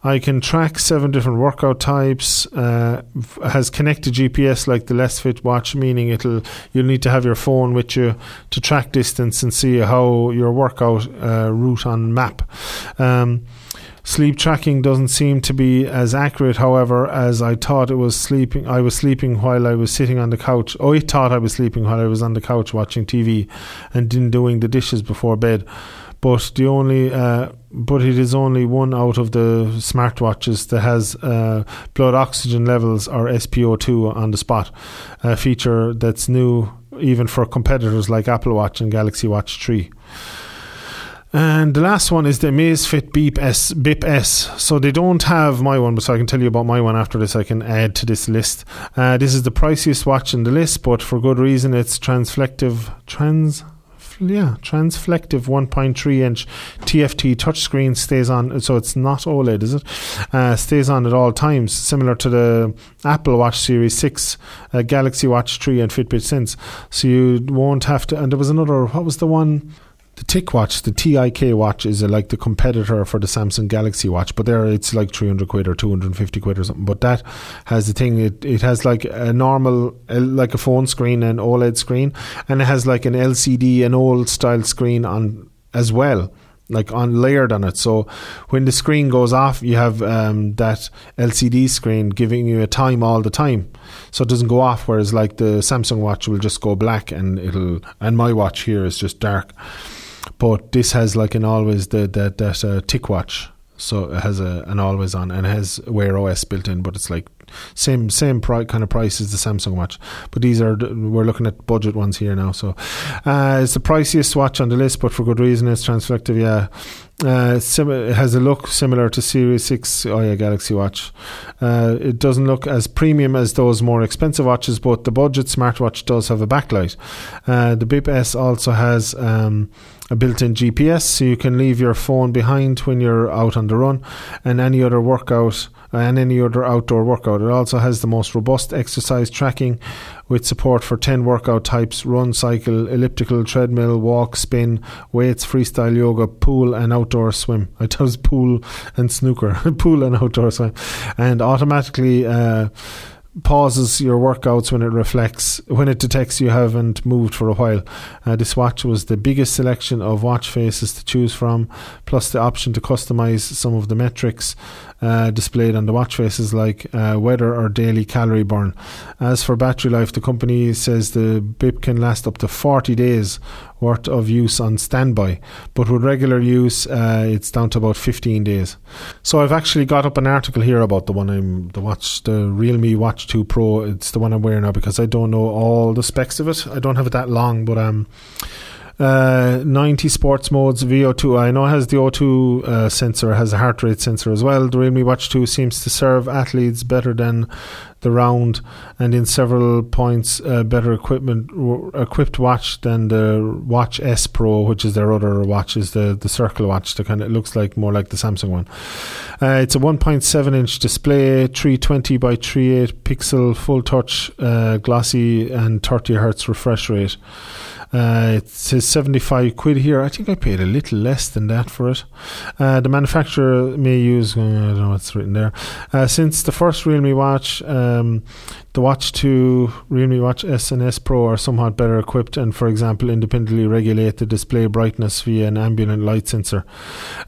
I can track seven different workout types. Uh, has connected GPS like the Letsfit watch, meaning it'll you'll need to have your phone with you to track distance and see how your workout uh, route on map. Um, Sleep tracking doesn't seem to be as accurate, however, as I thought it was sleeping. I was sleeping while I was sitting on the couch. Oh, I thought I was sleeping while I was on the couch watching TV and doing the dishes before bed. But the only, uh, but it is only one out of the smartwatches that has uh, blood oxygen levels or SpO2 on the spot, a feature that's new even for competitors like Apple Watch and Galaxy Watch 3. And the last one is the Amazfit Beep S, Bip S. So they don't have my one, but so I can tell you about my one after this. I can add to this list. Uh, this is the priciest watch in the list, but for good reason. It's transflective, trans, yeah, transflective 1.3 inch TFT touchscreen stays on. So it's not OLED, is it? Uh, stays on at all times, similar to the Apple Watch Series 6, uh, Galaxy Watch 3, and Fitbit Sense. So you won't have to. And there was another. What was the one? The TicWatch, the TIK watch, is a, like the competitor for the Samsung Galaxy watch, but there it's like 300 quid or 250 quid or something. But that has the thing, it, it has like a normal, like a phone screen and OLED screen, and it has like an LCD, an old style screen on as well like on layered on it. So when the screen goes off, you have um, that LCD screen giving you a time all the time, so it doesn't go off. Whereas like the Samsung watch will just go black and it'll, and my watch here is just dark. But this has like an always the that that uh, TicWatch, so it has a an always on and it has Wear OS built in, but it's like same same pri- kind of price as the Samsung watch. But these are we're looking at budget ones here now. So uh, it's the priciest watch on the list, but for good reason. It's transflective, yeah. Uh, sim- it has a look similar to Series 6 oh yeah, Galaxy Watch. Uh, it doesn't look as premium as those more expensive watches, but the budget smartwatch does have a backlight. Uh, the Bip S also has um, a built-in GPS, so you can leave your phone behind when you're out on the run, and any other workout and any other outdoor workout. It also has the most robust exercise tracking with support for 10 workout types run, cycle, elliptical, treadmill, walk, spin, weights, freestyle yoga, pool, and outdoor swim. [LAUGHS] I was pool and snooker, [LAUGHS] pool and outdoor swim. And automatically, uh, pauses your workouts when it reflects when it detects you haven't moved for a while. Uh, this watch was the biggest selection of watch faces to choose from, plus the option to customize some of the metrics uh, displayed on the watch faces like uh, weather or daily calorie burn. As for battery life, the company says the bip can last up to 40 days worth of use on standby. But with regular use, uh, it's down to about 15 days. So I've actually got up an article here about the one I'm the watch, the Realme Watch 2 Pro. It's the one I'm wearing now because I don't know all the specs of it. I don't have it that long, but um. Uh, 90 sports modes VO2. I know it has the O2 uh, sensor, has a heart rate sensor as well. The Realme Watch 2 seems to serve athletes better than the round and in several points uh, better equipment equipped watch than the Watch S Pro, which is their other watch, is the the Circle watch. The kind of looks like more like the Samsung one. Uh, it's a 1.7 inch display, 320 by 38 pixel, full touch, uh, glossy, and 30 hertz refresh rate. Uh, it says 75 quid here. I think I paid a little less than that for it. Uh, the manufacturer may use, uh, I don't know what's written there. Uh, since the first Realme watch, um, the Watch 2, Realme Watch S and S Pro are somewhat better equipped and, for example, independently regulate the display brightness via an ambient light sensor.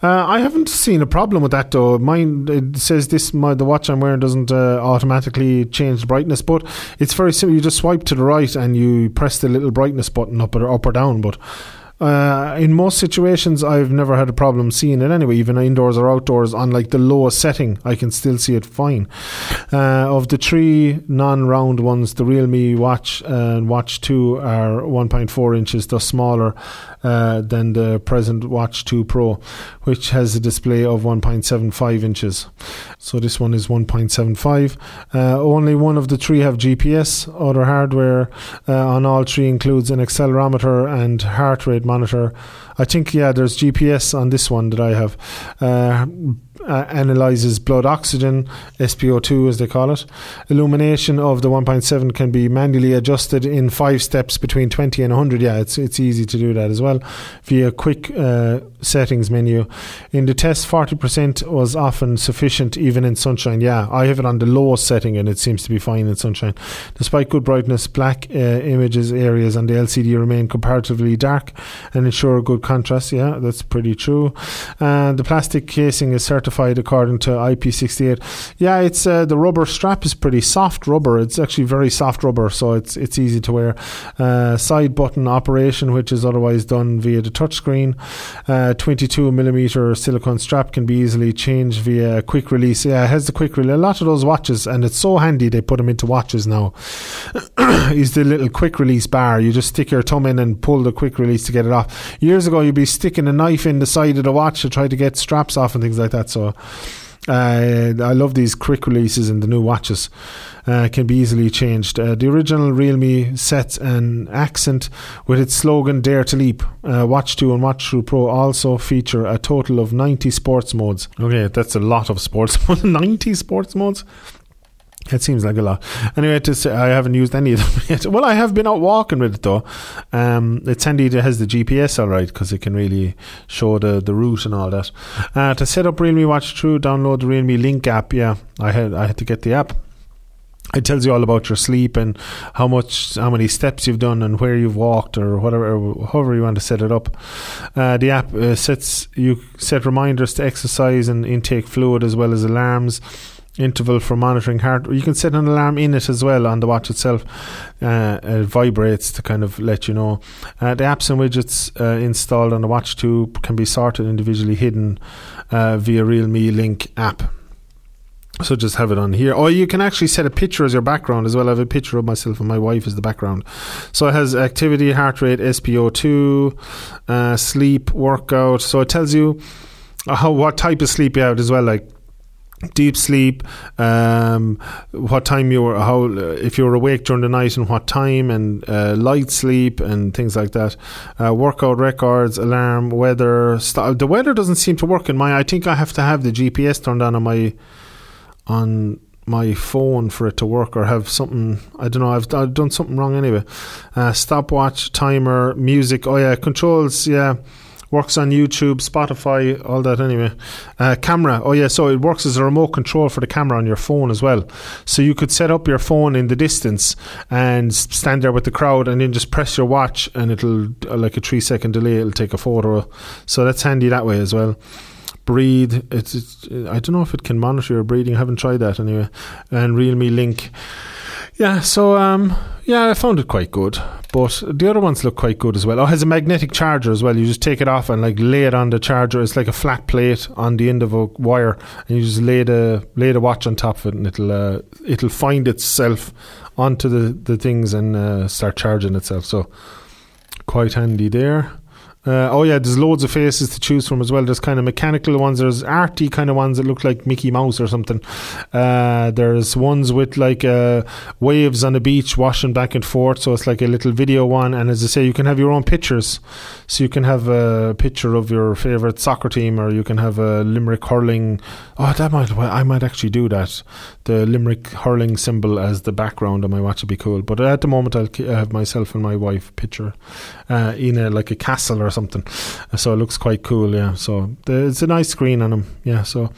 Uh, I haven't seen a problem with that though. Mine it says this my, the watch I'm wearing doesn't uh, automatically change the brightness, but it's very simple. You just swipe to the right and you press the little brightness button up or up or down, but uh, in most situations, I've never had a problem seeing it anyway, even indoors or outdoors. On like the lowest setting, I can still see it fine. Uh, of the three non-round ones, the Realme Watch and Watch Two are 1.4 inches, thus smaller uh, than the present Watch 2 Pro, which has a display of 1.75 inches. So this one is 1.75. Uh, only one of the three have GPS. Other hardware uh, on all three includes an accelerometer and heart rate monitor. I think yeah, there's GPS on this one that I have. Uh, analyzes blood oxygen, SpO2 as they call it. Illumination of the 1.7 can be manually adjusted in five steps between 20 and 100. Yeah, it's it's easy to do that as well via quick uh, settings menu. In the test, 40% was often sufficient even in sunshine. Yeah, I have it on the lowest setting and it seems to be fine in sunshine. Despite good brightness, black uh, images areas on the LCD remain comparatively dark and ensure good contrast. Yeah, that's pretty true. And the plastic casing is certified certified according to IP68. Yeah, it's uh, the rubber strap is pretty soft rubber. It's actually very soft rubber, so it's it's easy to wear. Uh, side button operation, which is otherwise done via the touchscreen. Uh, 22 millimeter silicone strap can be easily changed via quick release. Yeah, it has the quick release. A lot of those watches, and it's so handy they put them into watches now. [COUGHS] is the little quick release bar. You just stick your thumb in and pull the quick release to get it off. Years ago, you'd be sticking a knife in the side of the watch to try to get straps off and things like that. So uh, I love these quick releases and the new watches. Uh, can be easily changed. Uh, the original Realme sets an accent with its slogan "Dare to Leap." Uh, Watch 2 and Watch 2 Pro also feature a total of 90 sports modes. Okay, that's a lot of sports [LAUGHS] modes. 90 sports modes. It seems like a lot. Anyway, to say, I haven't used any of them [LAUGHS] yet. Well, I have been out walking with it though. Um, it's handy it has the GPS all right because it can really show the, the route and all that. Uh, to set up Realme Watch 2, download the Realme Link app. Yeah, I had I had to get the app. It tells you all about your sleep and how much, how many steps you've done and where you've walked or whatever, however you want to set it up. Uh, the app uh, sets you set reminders to exercise and intake fluid as well as alarms interval for monitoring heart. You can set an alarm in it as well on the watch itself. Uh, it vibrates to kind of let you know. Uh, the apps and widgets uh, installed on the watch too can be sorted individually hidden uh, via Realme Link app. So just have it on here. Or you can actually set a picture as your background as well. I have a picture of myself and my wife as the background. So it has activity, heart rate, SpO2, uh, sleep, workout. So it tells you how what type of sleep you have as well, like deep sleep, um, what time you were, how if you were awake during the night and what time, and uh, light sleep and things like that. Uh, workout records, alarm, weather. St- the weather doesn't seem to work in my. I think I have to have the GPS turned on on my on my phone for it to work or have something I don't know I've, I've done something wrong anyway uh, stopwatch timer music oh yeah controls yeah works on YouTube, Spotify, all that anyway. Uh, camera, oh yeah, so it works as a remote control for the camera on your phone as well. So you could set up your phone in the distance and stand there with the crowd and then just press your watch and it'll, uh, like a three second delay, it'll take a photo. So that's handy that way as well breathe. It's, it's, I don't know if it can monitor your breathing. I haven't tried that anyway. And Realme Link Yeah, so um, yeah, I found it quite good. But the other ones look quite good as well. Oh, it has a magnetic charger as well. You just take it off and like lay it on the charger. It's like a flat plate on the end of a wire, and you just lay the lay the watch on top of it, and it'll uh, it'll find itself onto the the things and uh, start charging itself. So quite handy there. Uh, oh yeah, there's loads of faces to choose from as well. There's kind of mechanical ones. There's arty kind of ones that look like Mickey Mouse or something. Uh, there's ones with like uh, waves on the beach washing back and forth. So it's like a little video one. And as I say, you can have your own pictures. So you can have a picture of your favorite soccer team, or you can have a Limerick hurling. Oh, that might I might actually do that. The Limerick hurling symbol as the background on my watch would be cool. But at the moment, I'll have myself and my wife picture uh, in a like a castle or something. So it looks quite cool, yeah. So it's a nice screen on them, yeah. So.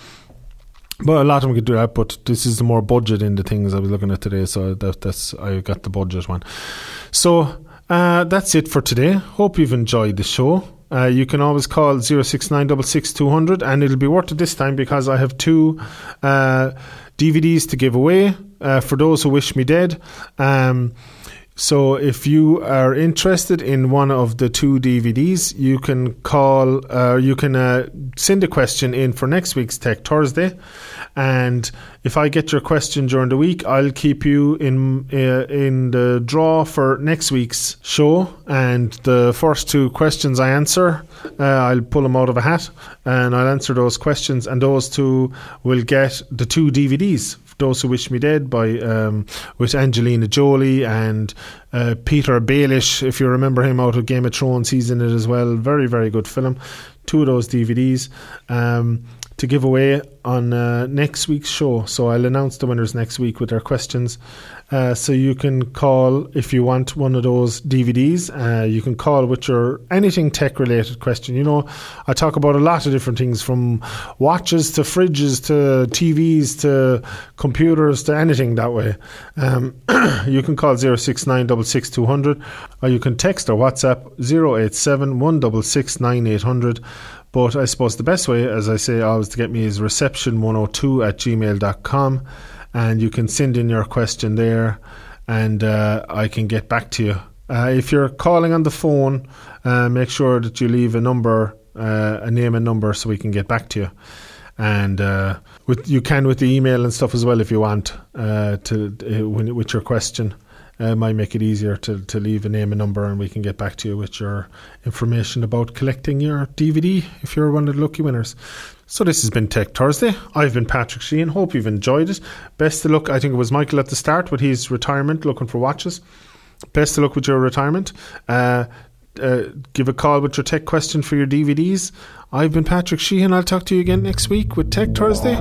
But a lot of them could do that, but this is the more budget in the things I was looking at today, so that, that's I got the budget one. So uh, that's it for today. Hope you've enjoyed the show. Uh, you can always call 069 and it'll be worth it this time because I have two uh, DVDs to give away uh, for those who wish me dead. Um, so if you are interested in one of the two DVDs, you can call, uh, you can uh, send a question in for next week's Tech Thursday, and if I get your question during the week, I'll keep you in uh, in the draw for next week's show. And the first two questions I answer, uh, I'll pull them out of a hat, and I'll answer those questions, and those two will get the two DVDs those Who Wish Me Dead by um, with Angelina Jolie and uh, Petyr Baelish, if you remember him out of Game of Thrones, he's in it as well. Very, very good film. Two of those DVDs. Um, to give away on uh, next week's show. So I'll announce the winners next week with their questions. Uh, so you can call if you want one of those DVDs. Uh, you can call with your anything tech related question. You know, I talk about a lot of different things from watches to fridges to TVs to computers to anything that way. Um, [CLEARS THROAT] you can call 069 or you can text or WhatsApp 087 166 9800. But I suppose the best way, as I say always, to get me is reception102 at gmail.com. And you can send in your question there and uh, I can get back to you. Uh, if you're calling on the phone, uh, make sure that you leave a number, uh, a name and number, so we can get back to you. And uh, with, you can with the email and stuff as well if you want uh, to with your question uh, might make it easier to, to leave a name and number and we can get back to you with your information about collecting your DVD if you're one of the lucky winners. So this has been Tech Thursday. I've been Patrick Sheehan. Hope you've enjoyed it. Best of luck. I think it was Michael at the start with his retirement, looking for watches. Best of luck with your retirement. Uh, uh, give a call with your tech question for your DVDs. I've been Patrick Sheehan. I'll talk to you again next week with Tech Thursday.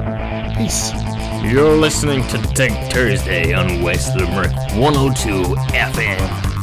Peace. You're listening to Tech Thursday on West Limerick 102 FM.